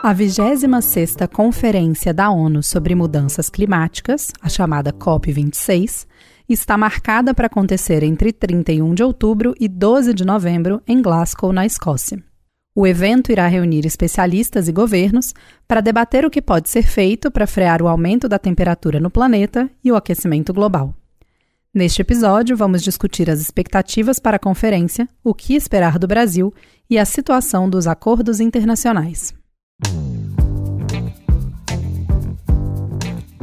A 26ª Conferência da ONU sobre Mudanças Climáticas, a chamada COP26, está marcada para acontecer entre 31 de outubro e 12 de novembro em Glasgow, na Escócia. O evento irá reunir especialistas e governos para debater o que pode ser feito para frear o aumento da temperatura no planeta e o aquecimento global. Neste episódio, vamos discutir as expectativas para a conferência, o que esperar do Brasil e a situação dos acordos internacionais.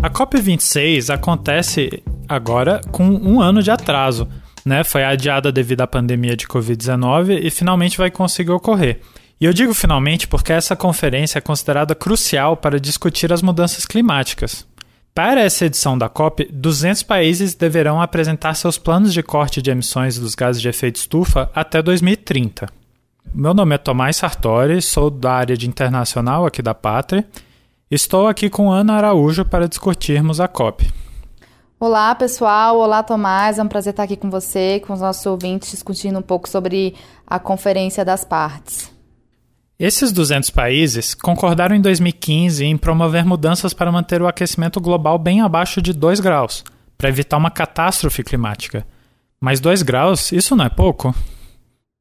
A COP26 acontece agora com um ano de atraso. Né? Foi adiada devido à pandemia de Covid-19 e finalmente vai conseguir ocorrer. E eu digo finalmente porque essa conferência é considerada crucial para discutir as mudanças climáticas. Para essa edição da COP, 200 países deverão apresentar seus planos de corte de emissões dos gases de efeito estufa até 2030. Meu nome é Tomás Sartori, sou da área de internacional aqui da Pátria. Estou aqui com Ana Araújo para discutirmos a COP. Olá, pessoal. Olá, Tomás. É um prazer estar aqui com você, com os nossos ouvintes, discutindo um pouco sobre a Conferência das Partes. Esses 200 países concordaram em 2015 em promover mudanças para manter o aquecimento global bem abaixo de 2 graus, para evitar uma catástrofe climática. Mas 2 graus, isso não é pouco?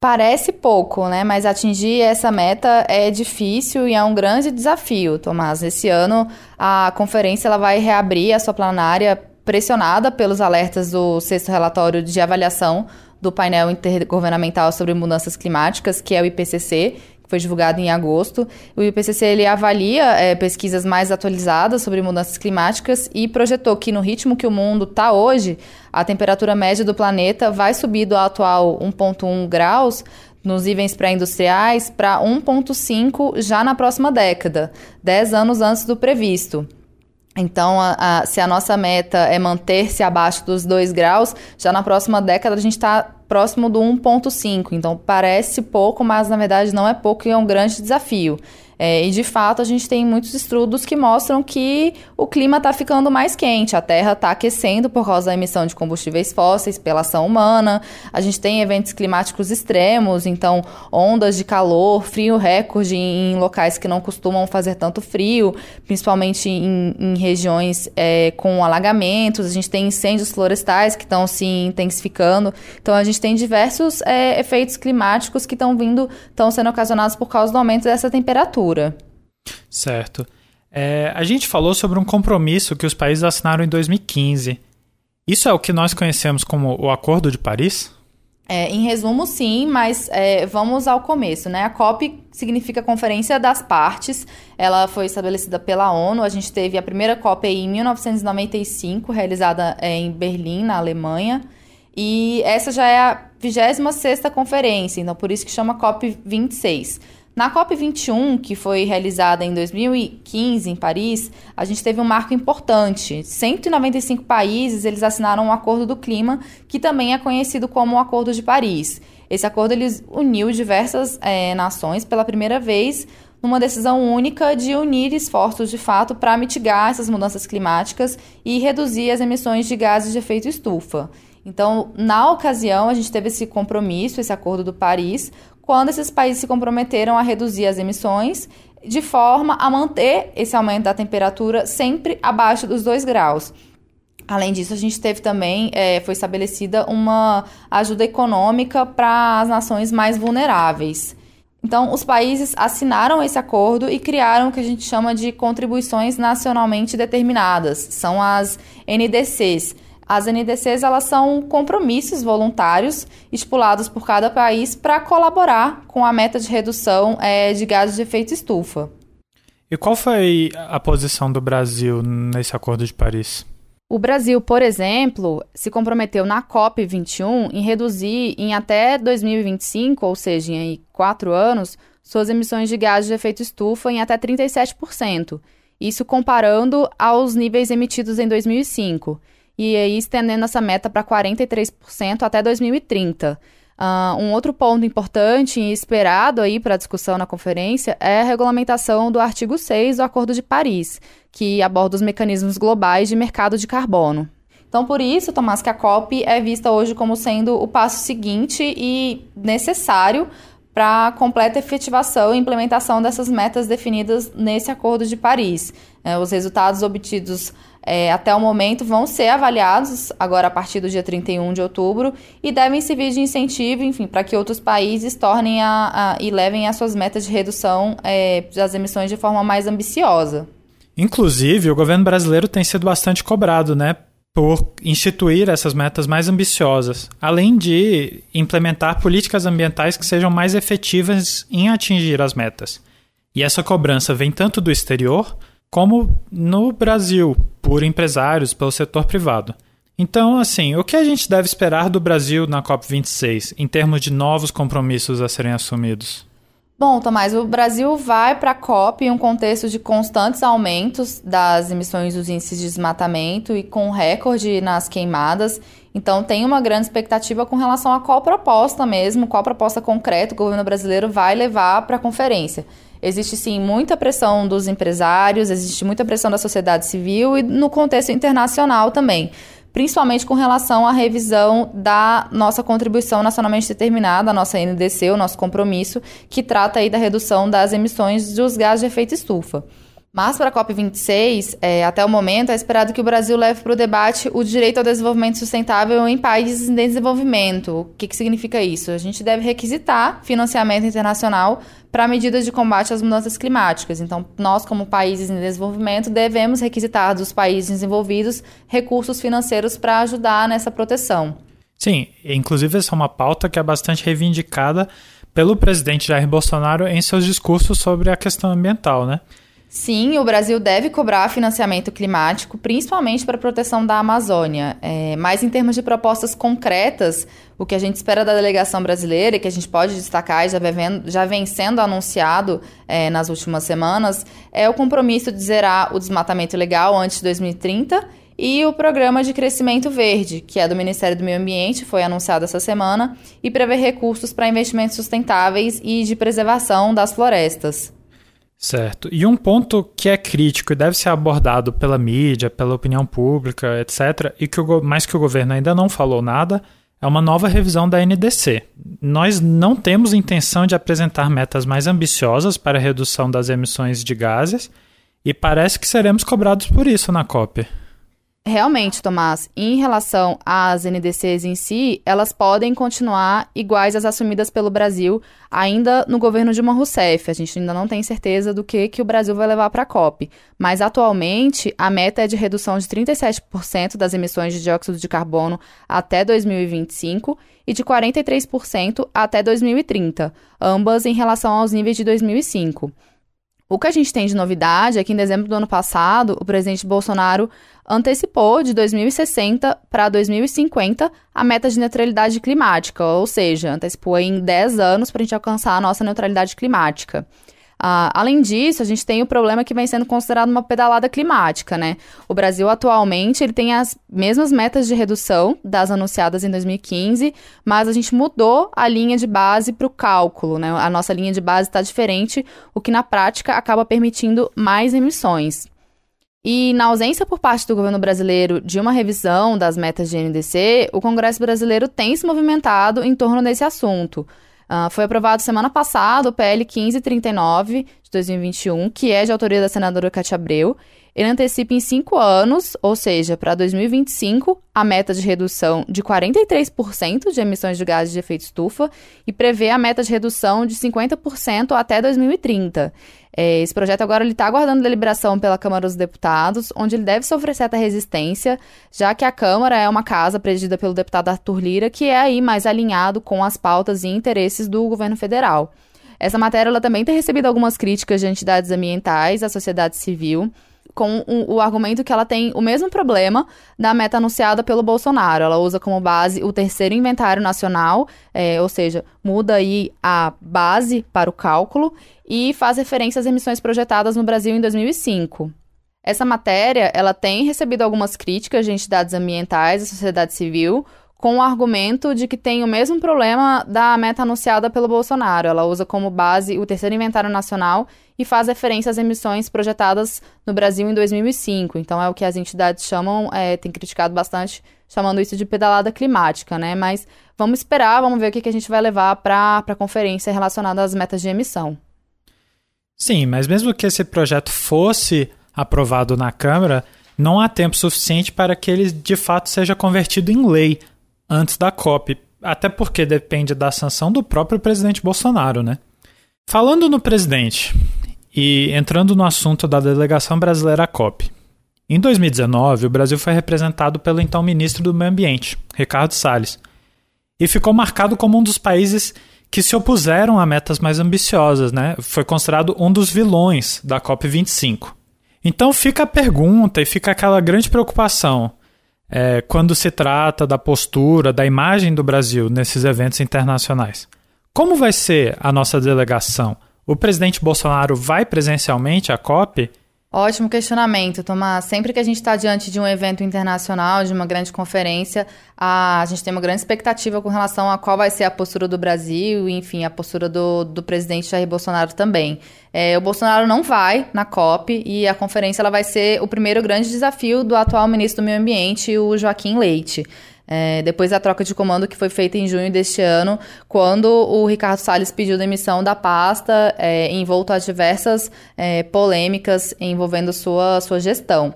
Parece pouco, né? Mas atingir essa meta é difícil e é um grande desafio, Tomás. Esse ano a conferência ela vai reabrir a sua planária pressionada pelos alertas do sexto relatório de avaliação do painel intergovernamental sobre mudanças climáticas, que é o IPCC, foi divulgado em agosto. O IPCC ele avalia é, pesquisas mais atualizadas sobre mudanças climáticas e projetou que no ritmo que o mundo está hoje, a temperatura média do planeta vai subir do atual 1,1 graus nos níveis pré-industriais para 1,5 já na próxima década, 10 anos antes do previsto. Então, a, a, se a nossa meta é manter-se abaixo dos 2 graus, já na próxima década a gente está próximo do 1,5. Então, parece pouco, mas na verdade não é pouco e é um grande desafio. É, e de fato, a gente tem muitos estudos que mostram que o clima está ficando mais quente, a Terra está aquecendo por causa da emissão de combustíveis fósseis pela ação humana. A gente tem eventos climáticos extremos, então ondas de calor, frio recorde em, locais que não costumam fazer tanto frio, principalmente em, em regiões é, com alagamentos. A gente tem incêndios florestais que estão se intensificando. Então, a gente tem diversos é, efeitos climáticos que estão vindo, estão sendo ocasionados por causa do aumento dessa temperatura. Certo. É, a gente falou sobre um compromisso que os países assinaram em 2015. Isso é o que nós conhecemos como o Acordo de Paris? É, em resumo, sim, mas é, vamos ao começo, né? A COP significa Conferência das Partes. Ela foi estabelecida pela ONU. A gente teve a primeira COP em 1995, realizada é, em Berlim, na Alemanha. E essa já é a 26ª conferência, então por isso que chama COP 26. Na COP21, que foi realizada em 2015 em Paris, a gente teve um marco importante. 195 países eles assinaram um acordo do clima, que também é conhecido como o Acordo de Paris. Esse acordo ele uniu diversas é, nações pela primeira vez numa decisão única de unir esforços de fato para mitigar essas mudanças climáticas e reduzir as emissões de gases de efeito estufa. Então, na ocasião, a gente teve esse compromisso, esse acordo do Paris, quando esses países se comprometeram a reduzir as emissões de forma a manter esse aumento da temperatura sempre abaixo dos 2 graus. Além disso, a gente teve também, é, foi estabelecida uma ajuda econômica para as nações mais vulneráveis. Então, os países assinaram esse acordo e criaram o que a gente chama de contribuições nacionalmente determinadas, são as NDCs, as NDCs elas são compromissos voluntários estipulados por cada país para colaborar com a meta de redução é, de gases de efeito estufa. E qual foi a posição do Brasil nesse Acordo de Paris? O Brasil, por exemplo, se comprometeu na COP21 em reduzir em até 2025, ou seja, em quatro anos, suas emissões de gases de efeito estufa em até 37%. Isso comparando aos níveis emitidos em 2005 e aí estendendo essa meta para 43% até 2030. Uh, ah, um outro ponto importante e esperado aí para a discussão na conferência é a regulamentação do artigo 6 do Acordo de Paris, que aborda os mecanismos globais de mercado de carbono. Então, por isso, Tomás, que a COP é vista hoje como sendo o passo seguinte e necessário para completa efetivação e implementação dessas metas definidas nesse Acordo de Paris. É, os resultados obtidos é, até o momento vão ser avaliados agora a partir do dia 31 de outubro e devem servir de incentivo, enfim, para que outros países tornem a, a, e levem as suas metas de redução é, das emissões de forma mais ambiciosa. Inclusive, o governo brasileiro tem sido bastante cobrado, né, por instituir essas metas mais ambiciosas, além de implementar políticas ambientais que sejam mais efetivas em atingir as metas. E essa cobrança vem tanto do exterior como no Brasil, por empresários, pelo setor privado. Então, assim, o que a gente deve esperar do Brasil na COP26 em termos de novos compromissos a serem assumidos? Bom, Tomás, o Brasil vai para a COP em um contexto de constantes aumentos das emissões dos índices de desmatamento e com recorde nas queimadas. Então, tem uma grande expectativa com relação a qual proposta mesmo, qual proposta concreta o governo brasileiro vai levar para a conferência. Existe sim muita pressão dos empresários, existe muita pressão da sociedade civil e no contexto internacional também principalmente com relação à revisão da nossa contribuição nacionalmente determinada, a nossa NDC, o nosso compromisso, que trata aí da redução das emissões dos gases de efeito estufa. Mas para a COP26, é, até o momento, é esperado que o Brasil leve para o debate o direito ao desenvolvimento sustentável em países em desenvolvimento. O que, que significa isso? A gente deve requisitar financiamento internacional para medidas de combate às mudanças climáticas. Então, nós, como países em desenvolvimento, devemos requisitar dos países desenvolvidos recursos financeiros para ajudar nessa proteção. Sim, inclusive essa é uma pauta que é bastante reivindicada pelo presidente Jair Bolsonaro em seus discursos sobre a questão ambiental, né? Sim, o Brasil deve cobrar financiamento climático, principalmente para a proteção da Amazônia. É, mas em termos de propostas concretas, o que a gente espera da delegação brasileira e que a gente pode destacar e já vem, já vem sendo anunciado é, nas últimas semanas é o compromisso de zerar o desmatamento legal antes de 2030 e o Programa de Crescimento Verde, que é do Ministério do Meio Ambiente, foi anunciado essa semana, e prevê recursos para investimentos sustentáveis e de preservação das florestas. Certo. E um ponto que é crítico e deve ser abordado pela mídia, pela opinião pública, etc., e que o, mais que o governo ainda não falou nada, é uma nova revisão da NDC. Nós não temos intenção de apresentar metas mais ambiciosas para a redução das emissões de gases e parece que seremos cobrados por isso na COP. Realmente, Tomás, em relação às NDCs em si, elas podem continuar iguais às assumidas pelo Brasil ainda no governo Dilma Rousseff. A gente ainda não tem certeza do que, que o Brasil vai levar para a COP. Mas, atualmente, a meta é de redução de 37% das emissões de dióxido de carbono até 2025 e de 43% até 2030, ambas em relação aos níveis de 2005. O que a gente tem de novidade é que em dezembro do ano passado, o presidente Bolsonaro antecipou de 2060 para 2050 a meta de neutralidade climática, ou seja, antecipou em 10 anos para a gente alcançar a nossa neutralidade climática. Uh, além disso, a gente tem o problema que vem sendo considerado uma pedalada climática, né? O Brasil atualmente ele tem as mesmas metas de redução das anunciadas em 2015, mas a gente mudou a linha de base para o cálculo, né? A nossa linha de base está diferente, o que na prática acaba permitindo mais emissões. E na ausência por parte do governo brasileiro de uma revisão das metas de NDC, o Congresso brasileiro tem se movimentado em torno desse assunto. Uh, foi aprovado semana passada o PL 1539 de 2021, que é de autoria da senadora Cátia Abreu. Ele antecipa em cinco anos, ou seja, para 2025, a meta de redução de 43% de emissões de gases de efeito estufa e prevê a meta de redução de 50% até 2030. É, esse projeto agora está aguardando deliberação pela Câmara dos Deputados, onde ele deve sofrer certa resistência, já que a Câmara é uma casa presidida pelo deputado Arthur Lira, que é aí mais alinhado com as pautas e interesses do governo federal. Essa matéria ela também tem recebido algumas críticas de entidades ambientais, da sociedade civil, com o, argumento que ela tem o mesmo problema da meta anunciada pelo Bolsonaro. Ela usa como base o terceiro inventário nacional, é, ou seja, muda aí a base para o cálculo e faz referência às emissões projetadas no Brasil em 2005. Essa matéria, ela tem recebido algumas críticas de entidades ambientais e sociedade civil, com o argumento de que tem o mesmo problema da meta anunciada pelo Bolsonaro. Ela usa como base o terceiro inventário nacional e faz referência às emissões projetadas no Brasil em 2005. Então é o que as entidades chamam, é, tem criticado bastante, chamando isso de pedalada climática, né? Mas vamos esperar, vamos ver o que, que a gente vai levar para a conferência relacionada às metas de emissão. Sim, mas mesmo que esse projeto fosse aprovado na Câmara, não há tempo suficiente para que ele de fato seja convertido em lei antes da COP, até porque depende da sanção do próprio presidente Bolsonaro, né? Falando no presidente e entrando no assunto da delegação brasileira à COP. Em 2019, o Brasil foi representado pelo então ministro do Meio Ambiente, Ricardo Salles, e ficou marcado como um dos países que se opuseram a metas mais ambiciosas, né? Foi considerado um dos vilões da COP25. Então fica a pergunta e fica aquela grande preocupação é, quando se trata da postura, da imagem do Brasil nesses eventos internacionais. Como vai ser a nossa delegação? O presidente Bolsonaro vai presencialmente à COP? Ótimo questionamento, Tomás. Sempre que a gente está diante de um evento internacional, de uma grande conferência, a, gente tem uma grande expectativa com relação a qual vai ser a postura do Brasil, e, enfim, a postura do, do presidente Jair Bolsonaro também. É, o Bolsonaro não vai na COP e a conferência ela vai ser o primeiro grande desafio do atual ministro do Meio Ambiente, o Joaquim Leite. É, depois da troca de comando que foi feita em junho deste ano, quando o Ricardo Salles pediu demissão da pasta, é, envolto a diversas é, polêmicas envolvendo sua, sua gestão.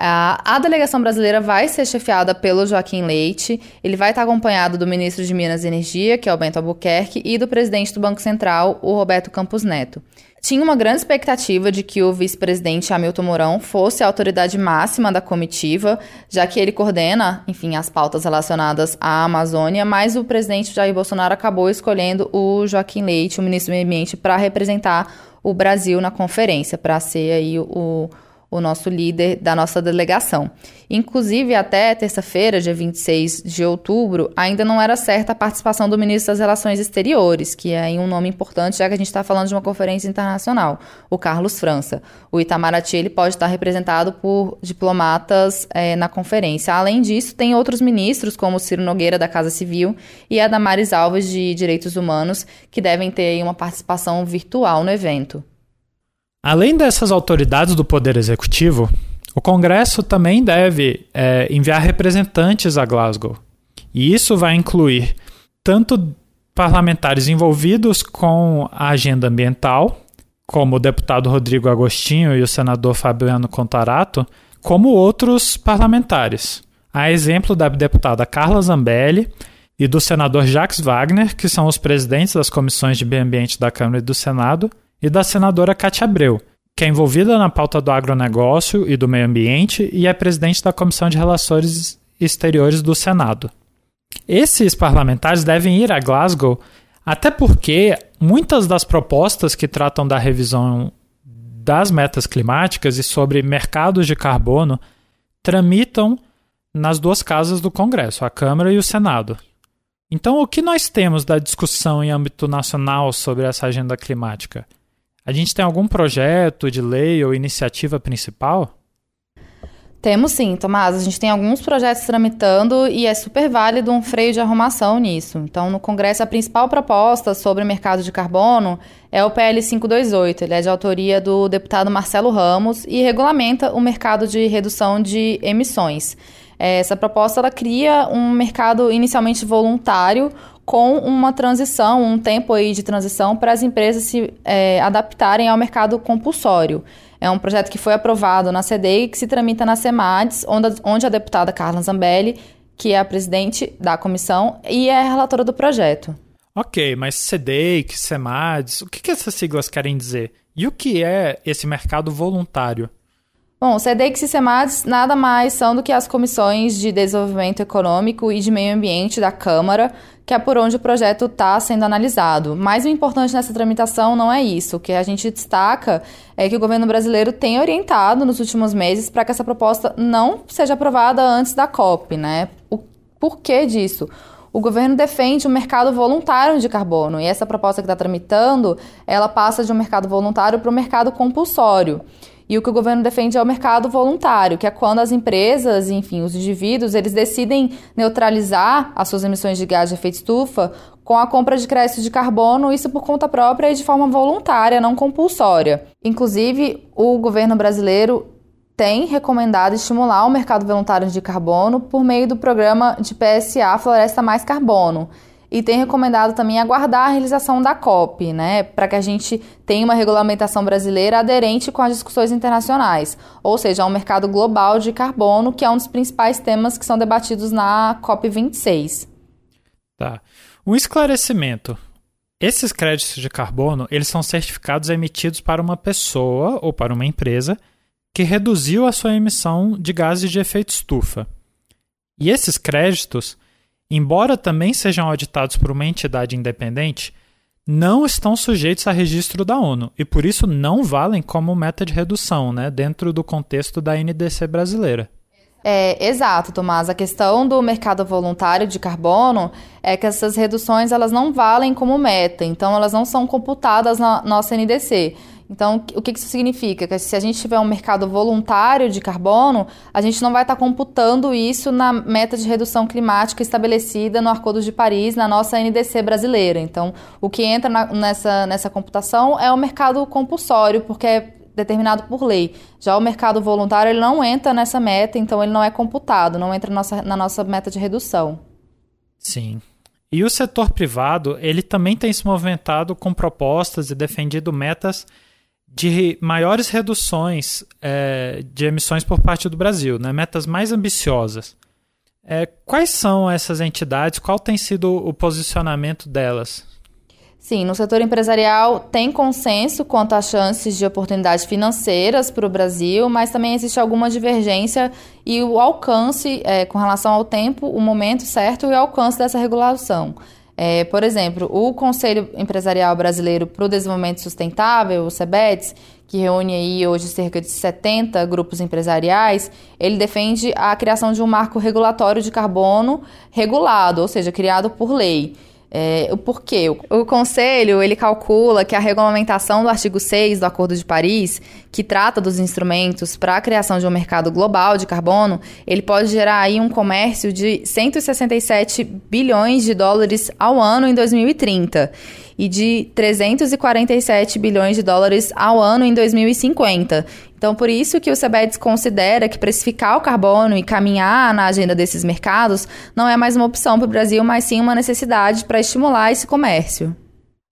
A, delegação brasileira vai ser chefiada pelo Joaquim Leite. Ele vai estar acompanhado do ministro de Minas e Energia, que é o Bento Albuquerque, e do presidente do Banco Central, o Roberto Campos Neto. Tinha uma grande expectativa de que o vice-presidente Hamilton Mourão fosse a autoridade máxima da comitiva, já que ele coordena, enfim, as pautas relacionadas à Amazônia, mas o presidente Jair Bolsonaro acabou escolhendo o Joaquim Leite, o ministro do Meio Ambiente, para representar o Brasil na conferência, para ser aí o o nosso líder da nossa delegação. Inclusive, até terça-feira, dia 26 de outubro, ainda não era certa a participação do ministro das Relações Exteriores, que é um nome importante, já que a gente está falando de uma conferência internacional, o Carlos França. O Itamaraty ele pode estar representado por diplomatas é, na conferência. Além disso, tem outros ministros, como Ciro Nogueira, da Casa Civil, e a Damares Alves, de Direitos Humanos, que devem ter uma participação virtual no evento. Além dessas autoridades do Poder Executivo, o Congresso também deve é, enviar representantes a Glasgow. E isso vai incluir tanto parlamentares envolvidos com a agenda ambiental, como o deputado Rodrigo Agostinho e o senador Fabiano Contarato, como outros parlamentares. A exemplo da deputada Carla Zambelli e do senador Jacques Wagner, que são os presidentes das comissões de meio ambiente da Câmara e do Senado, e da senadora Cátia Abreu, que é envolvida na pauta do agronegócio e do meio ambiente e é presidente da Comissão de Relações Exteriores do Senado. Esses parlamentares devem ir a Glasgow, até porque muitas das propostas que tratam da revisão das metas climáticas e sobre mercados de carbono tramitam nas duas casas do Congresso, a Câmara e o Senado. Então, o que nós temos da discussão em âmbito nacional sobre essa agenda climática? A gente tem algum projeto de lei ou iniciativa principal? Temos sim, Tomás. A gente tem alguns projetos tramitando e é super válido um freio de arrumação nisso. Então, no Congresso, a principal proposta sobre o mercado de carbono é o PL 528. Ele é de autoria do deputado Marcelo Ramos e regulamenta o mercado de redução de emissões. Essa proposta ela cria um mercado inicialmente voluntário com uma transição, um tempo aí de transição para as empresas se é, adaptarem ao mercado compulsório. É um projeto que foi aprovado na CDE e que se tramita na SEMADES, onde, onde a deputada Carla Zambelli, que é a presidente da comissão e é a relatora do projeto. Ok, mas CDEIC, SEMADES, o que, que essas siglas querem dizer? E o que é esse mercado voluntário? Bom, o SEDEX e SEMADES nada mais são do que as comissões de desenvolvimento econômico e de meio ambiente da Câmara, que é por onde o projeto está sendo analisado. Mas o importante nessa tramitação não é isso. O que a gente destaca é que o governo brasileiro tem orientado nos últimos meses para que essa proposta não seja aprovada antes da COP, né? O porquê disso? o governo defende um mercado voluntário de carbono e essa proposta que está tramitando, ela passa de um mercado voluntário para um mercado compulsório. E o que o governo defende é o mercado voluntário, que é quando as empresas, enfim, os indivíduos, eles decidem neutralizar as suas emissões de gás de efeito estufa com a compra de créditos de carbono, isso por conta própria e de forma voluntária, não compulsória. Inclusive, o governo brasileiro tem recomendado estimular o mercado voluntário de carbono por meio do programa de PSA Floresta Mais Carbono. E tem recomendado também aguardar a realização da COP, né, para que a gente tenha uma regulamentação brasileira aderente com as discussões internacionais, ou seja, um mercado global de carbono, que é um dos principais temas que são debatidos na COP 26. Tá. Um esclarecimento. Esses créditos de carbono, eles são certificados emitidos para uma pessoa ou para uma empresa que reduziu a sua emissão de gases de efeito estufa. E esses créditos, embora também sejam auditados por uma entidade independente, não estão sujeitos a registro da ONU e por isso não valem como meta de redução, né, dentro do contexto da NDC brasileira. É, exato, Tomás. A questão do mercado voluntário de carbono é que essas reduções elas não valem como meta, então elas não são computadas na nossa NDC. Então, o que isso significa? Que se a gente tiver um mercado voluntário de carbono, a gente não vai estar computando isso na meta de redução climática estabelecida no Acordo de Paris, na nossa NDC brasileira. Então, o que entra na, nessa, nessa computação é o mercado compulsório, porque é determinado por lei. Já o mercado voluntário ele não entra nessa meta, então ele não é computado, não entra na nossa, na nossa meta de redução. Sim. E o setor privado, ele também tem se movimentado com propostas e defendido metas de maiores reduções é, de emissões por parte do Brasil, né? metas mais ambiciosas. É, quais são essas entidades? Qual tem sido o posicionamento delas? Sim, no setor empresarial tem consenso quanto às chances de oportunidades financeiras para o Brasil, mas também existe alguma divergência e o alcance é, com relação ao tempo, o momento certo e o alcance dessa regulação. É, por exemplo, o Conselho Empresarial Brasileiro para o Desenvolvimento Sustentável, o CEBETS, que reúne aí hoje cerca de 70 grupos empresariais, ele defende a criação de um marco regulatório de carbono regulado, ou seja, criado por lei. É, o porquê? O Conselho ele calcula que a regulamentação do artigo 6 do Acordo de Paris, que trata dos instrumentos para a criação de um mercado global de carbono, ele pode gerar aí um comércio de 167 bilhões de dólares ao ano em 2030 e de 347 bilhões de dólares ao ano em 2050. Então, por isso que o CBEDS considera que precificar o carbono e caminhar na agenda desses mercados não é mais uma opção para o Brasil, mas sim uma necessidade para estimular esse comércio.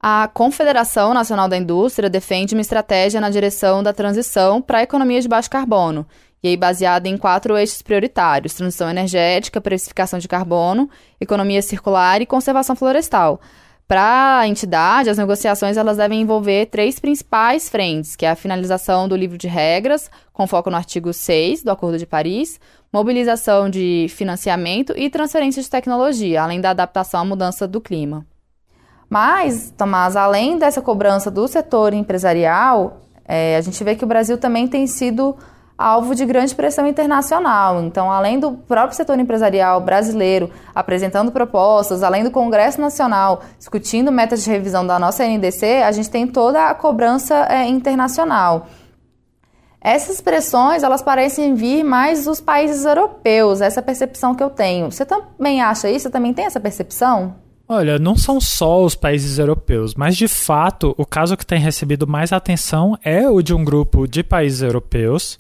A Confederação Nacional da Indústria defende uma estratégia na direção da transição para a economia de baixo carbono, e aí baseada em quatro eixos prioritários: transição energética, precificação de carbono, economia circular e conservação florestal. Para a entidade, as negociações elas devem envolver três principais frentes, que é a finalização do livro de regras, com foco no artigo 6 do Acordo de Paris, mobilização de financiamento e transferência de tecnologia, além da adaptação à mudança do clima. Mas, Tomás, além dessa cobrança do setor empresarial, é, a gente vê que o Brasil também tem sido alvo de grande pressão internacional. Então, além do próprio setor empresarial brasileiro apresentando propostas, além do Congresso Nacional discutindo metas de revisão da nossa NDC, a gente tem toda a cobrança é, internacional. Essas pressões, elas parecem vir mais dos países europeus, essa percepção que eu tenho. Você também acha isso? Você também tem essa percepção? Olha, não são só os países europeus, mas de fato o caso que tem recebido mais atenção é o de um grupo de países europeus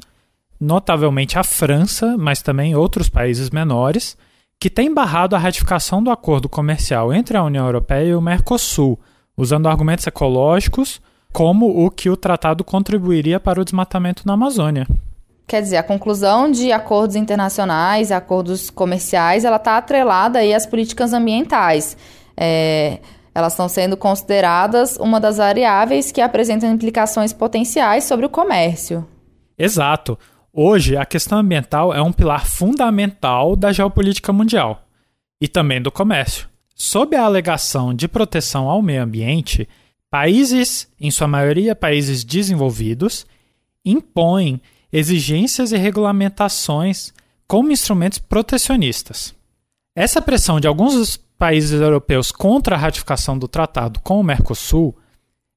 notavelmente a França, mas também outros países menores, que têm barrado a ratificação do acordo comercial entre a União Europeia e o Mercosul, usando argumentos ecológicos como o que o tratado contribuiria para o desmatamento na Amazônia. Quer dizer, a conclusão de acordos internacionais, acordos comerciais, ela está atrelada aí às políticas ambientais. É, elas estão sendo consideradas uma das variáveis que apresentam implicações potenciais sobre o comércio. Exato. Hoje, a questão ambiental é um pilar fundamental da geopolítica mundial e também do comércio. Sob a alegação de proteção ao meio ambiente, países, em sua maioria países desenvolvidos, impõem exigências e regulamentações como instrumentos protecionistas. Essa pressão de alguns países europeus contra a ratificação do tratado com o Mercosul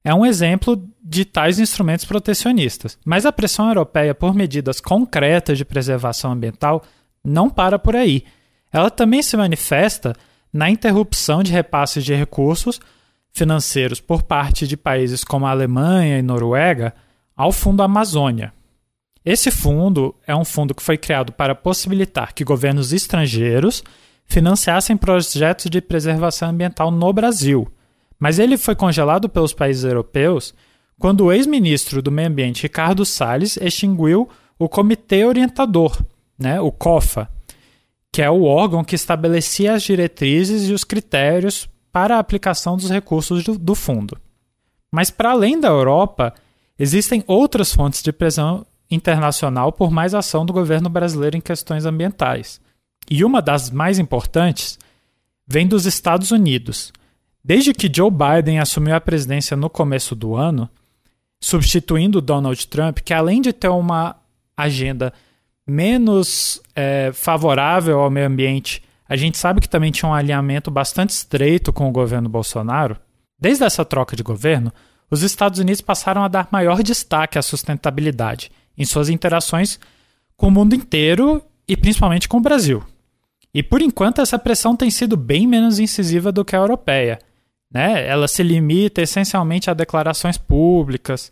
é um exemplo de tais instrumentos protecionistas. Mas a pressão europeia por medidas concretas de preservação ambiental não para por aí. Ela também se manifesta na interrupção de repasses de recursos financeiros por parte de países como a Alemanha e Noruega ao Fundo Amazônia. Esse fundo é um fundo que foi criado para possibilitar que governos estrangeiros financiassem projetos de preservação ambiental no Brasil. Mas ele foi congelado pelos países europeus quando o ex-ministro do Meio Ambiente Ricardo Salles extinguiu o Comitê Orientador, né, o COFA, que é o órgão que estabelecia as diretrizes e os critérios para a aplicação dos recursos do, do fundo. Mas, para além da Europa, existem outras fontes de pressão internacional por mais ação do governo brasileiro em questões ambientais. E uma das mais importantes vem dos Estados Unidos. Desde que Joe Biden assumiu a presidência no começo do ano, substituindo Donald Trump, que além de ter uma agenda menos é, favorável ao meio ambiente, a gente sabe que também tinha um alinhamento bastante estreito com o governo Bolsonaro. Desde essa troca de governo, os Estados Unidos passaram a dar maior destaque à sustentabilidade em suas interações com o mundo inteiro e principalmente com o Brasil. E por enquanto essa pressão tem sido bem menos incisiva do que a europeia. Né? Ela se limita essencialmente a declarações públicas,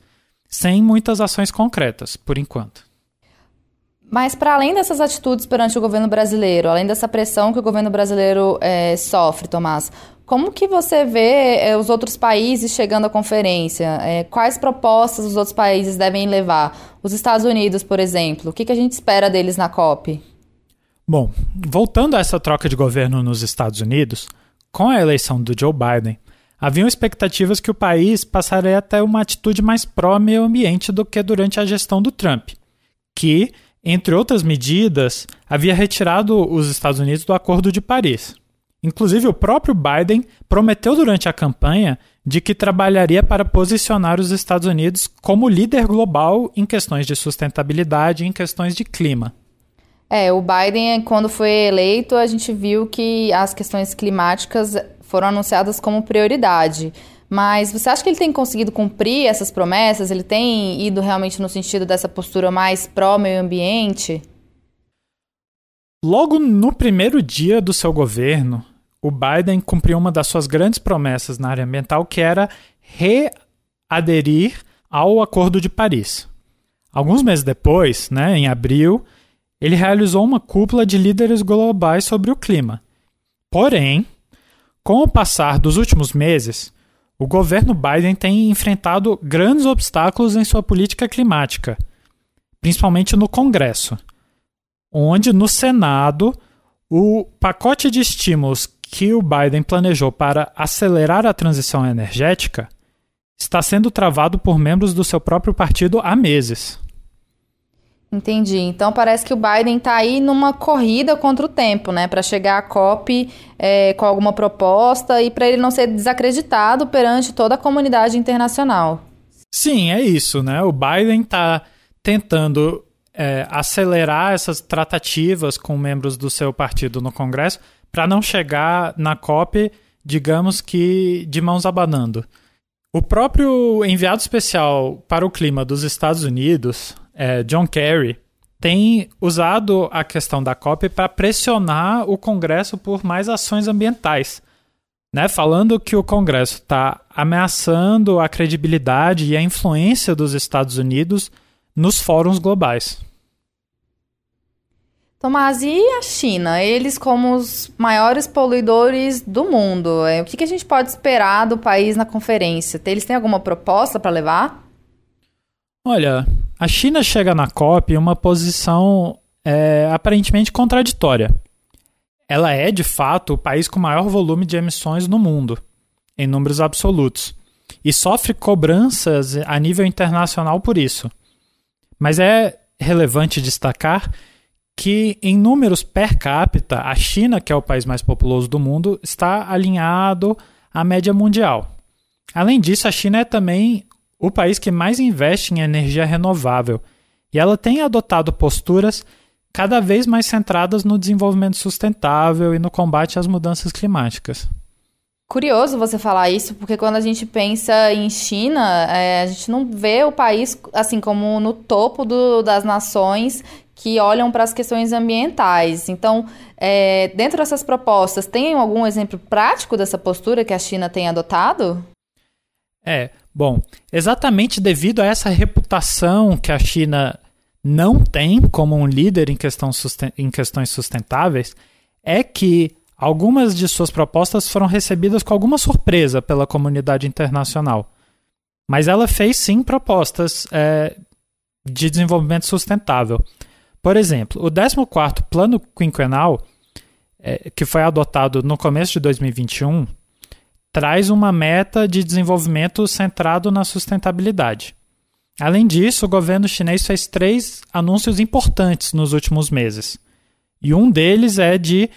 sem muitas ações concretas, por enquanto. Mas para além dessas atitudes perante o governo brasileiro, além dessa pressão que o governo brasileiro é, sofre, Tomás, como que você vê é, os outros países chegando à conferência? É, quais propostas os outros países devem levar? Os Estados Unidos, por exemplo, o que, que a gente espera deles na COP? Bom, voltando a essa troca de governo nos Estados Unidos, com a eleição do Joe Biden, haviam expectativas que o país passaria a ter uma atitude mais pró-meio ambiente do que durante a gestão do Trump, que entre outras medidas, havia retirado os Estados Unidos do Acordo de Paris. Inclusive, o próprio Biden prometeu durante a campanha de que trabalharia para posicionar os Estados Unidos como líder global em questões de sustentabilidade e em questões de clima. É, o Biden, quando foi eleito, a gente viu que as questões climáticas foram anunciadas como prioridade. Mas você acha que ele tem conseguido cumprir essas promessas? Ele tem ido realmente no sentido dessa postura mais pró-meio ambiente? Logo no primeiro dia do seu governo, o Biden cumpriu uma das suas grandes promessas na área ambiental, que era readerir ao Acordo de Paris. Alguns meses depois, né, em abril, ele realizou uma cúpula de líderes globais sobre o clima. Porém, com o passar dos últimos meses, o governo Biden tem enfrentado grandes obstáculos em sua política climática, principalmente no Congresso, onde no Senado o pacote de estímulos que o Biden planejou para acelerar a transição energética está sendo travado por membros do seu próprio partido há meses. Entendi. Então parece que o Biden está aí numa corrida contra o tempo, né? Para chegar à COP é, com alguma proposta e para ele não ser desacreditado perante toda a comunidade internacional. Sim, é isso, né? O Biden está tentando é, acelerar essas tratativas com membros do seu partido no Congresso para não chegar na COP, digamos que de mãos abanando. O próprio enviado especial para o clima dos Estados Unidos, é, John Kerry, tem usado a questão da COP para pressionar o Congresso por mais ações ambientais. Né, falando que o Congresso está ameaçando a credibilidade e a influência dos Estados Unidos nos fóruns globais. Tomás, e a China? Eles como os maiores poluidores do mundo. É, o que a gente pode esperar do país na conferência? Eles têm alguma proposta para levar? Olha, a China chega na COP em uma posição é, aparentemente contraditória. Ela é, de fato, o país com maior volume de emissões no mundo, em números absolutos, e sofre cobranças a nível internacional por isso. Mas é relevante destacar que, em números per capita, a China, que é o país mais populoso do mundo, está alinhado à média mundial. Além disso, a China é também o país que mais investe em energia renovável, e ela tem adotado posturas cada vez mais centradas no desenvolvimento sustentável e no combate às mudanças climáticas. Curioso você falar isso, porque quando a gente pensa em China, é, a gente não vê o país assim como no topo do, das nações que olham para as questões ambientais. Então, é, dentro dessas propostas, tem algum exemplo prático dessa postura que a China tem adotado? É, bom, exatamente devido a essa reputação que a China não tem como um líder em, questão em questões sustentáveis é que algumas de suas propostas foram recebidas com alguma surpresa pela comunidade internacional. Mas ela fez sim propostas é, de desenvolvimento sustentável. Por exemplo, o 14º Plano Quinquenal, é, que foi adotado no começo de 2021, traz uma meta de desenvolvimento centrado na sustentabilidade. Além disso, o governo chinês fez três anúncios importantes nos últimos meses. E um deles é de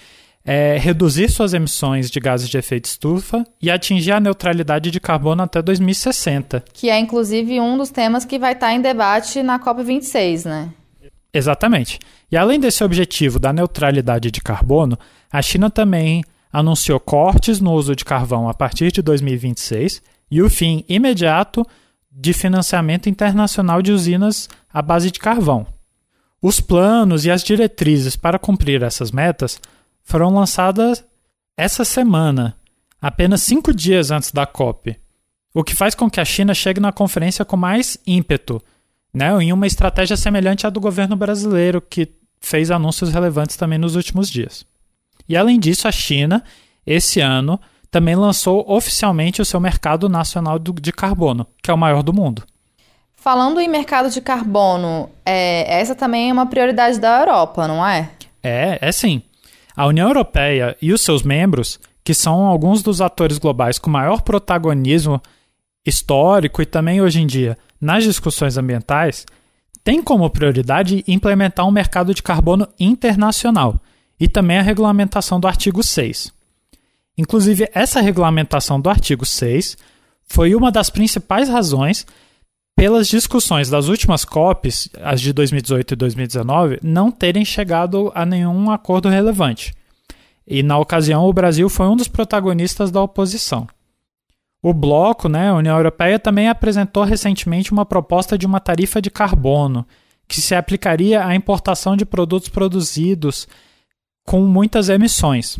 é, reduzir suas emissões de gases de efeito estufa e atingir a neutralidade de carbono até 2060. Que é, inclusive, um dos temas que vai estar em debate na COP26, né? Exatamente. E além desse objetivo da neutralidade de carbono, a China também anunciou cortes no uso de carvão a partir de 2026 e o fim imediato de financiamento internacional de usinas à base de carvão. Os planos e as diretrizes para cumprir essas metas foram lançadas essa semana, apenas cinco dias antes da COP, o que faz com que a China chegue na conferência com mais ímpeto, né, em uma estratégia semelhante à do governo brasileiro, que fez anúncios relevantes também nos últimos dias. E além disso, a China, esse ano, também lançou oficialmente o seu mercado nacional de carbono, que é o maior do mundo. Falando em mercado de carbono, é, essa também é uma prioridade da Europa, não é? É, é sim. A União Europeia e os seus membros, que são alguns dos atores globais com maior protagonismo histórico e também hoje em dia nas discussões ambientais, têm como prioridade implementar um mercado de carbono internacional e também a regulamentação do artigo 6. Inclusive, essa regulamentação do artigo 6 foi uma das principais razões pelas discussões das últimas COPs, as de 2018 e 2019, não terem chegado a nenhum acordo relevante. E na ocasião, o Brasil foi um dos protagonistas da oposição. O bloco, né, a União Europeia, também apresentou recentemente uma proposta de uma tarifa de carbono, que se aplicaria à importação de produtos produzidos com muitas emissões.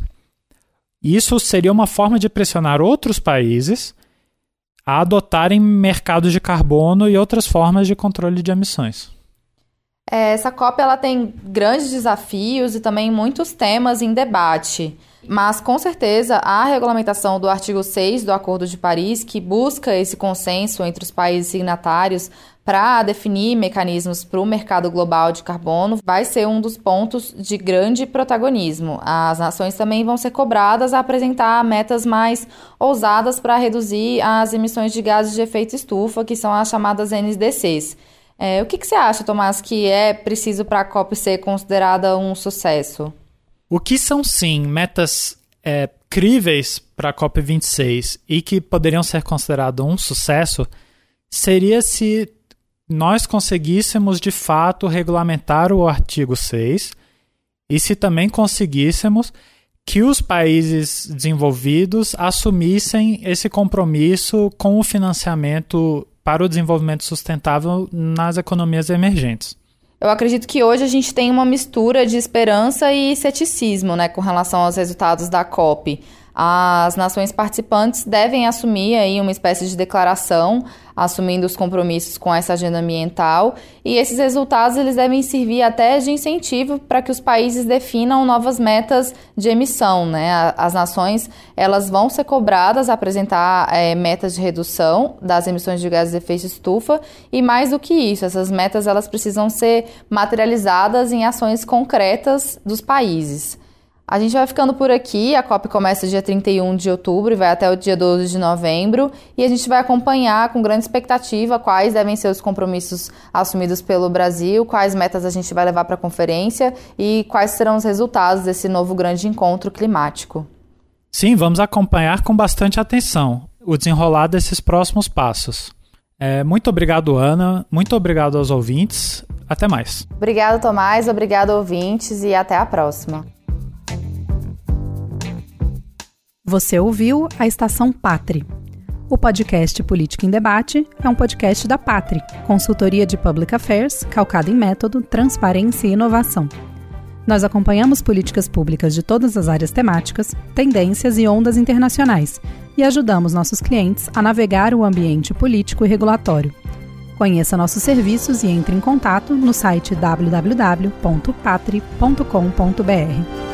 Isso seria uma forma de pressionar outros países a adotarem mercados de carbono e outras formas de controle de emissões. É, essa COP ela tem grandes desafios e também muitos temas em debate. Mas, com certeza, a regulamentação do artigo 6 do Acordo de Paris, que busca esse consenso entre os países signatários para definir mecanismos para o mercado global de carbono, vai ser um dos pontos de grande protagonismo. As nações também vão ser cobradas a apresentar metas mais ousadas para reduzir as emissões de gases de efeito estufa, que são as chamadas NDCs. É, o que, que você acha, Tomás, que é preciso para a COP ser considerada um sucesso? O que são, sim, metas é, críveis para a COP26 e que poderiam ser consideradas um sucesso seria se nós conseguíssemos de fato regulamentar o artigo 6 e se também conseguíssemos que os países desenvolvidos assumissem esse compromisso com o financiamento para o desenvolvimento sustentável nas economias emergentes. Eu acredito que hoje a gente tem uma mistura de esperança e ceticismo, né, com relação aos resultados da COP. As nações participantes devem assumir aí uma espécie de declaração, assumindo os compromissos com essa agenda ambiental, e esses resultados eles devem servir até de incentivo para que os países definam novas metas de emissão, né? As nações elas vão ser cobradas a apresentar é, metas de redução das emissões de gases de efeito estufa, e mais do que isso, essas metas elas precisam ser materializadas em ações concretas dos países. A gente vai ficando por aqui. A COP começa dia 31 de outubro e vai até o dia 12 de novembro. E a gente vai acompanhar com grande expectativa quais devem ser os compromissos assumidos pelo Brasil, quais metas a gente vai levar para a conferência e quais serão os resultados desse novo grande encontro climático. Sim, vamos acompanhar com bastante atenção o desenrolar desses próximos passos. É, muito obrigado, Ana. Muito obrigado aos ouvintes. Até mais. Obrigado, Tomás. Obrigado, ouvintes. E até a próxima. Você ouviu a Estação Pátri. O podcast Política em Debate é um podcast da Pátri, consultoria de Public Affairs calcada em método, transparência e inovação. Nós acompanhamos políticas públicas de todas as áreas temáticas, tendências e ondas internacionais e ajudamos nossos clientes a navegar o ambiente político e regulatório. Conheça nossos serviços e entre em contato no site www.patri.com.br.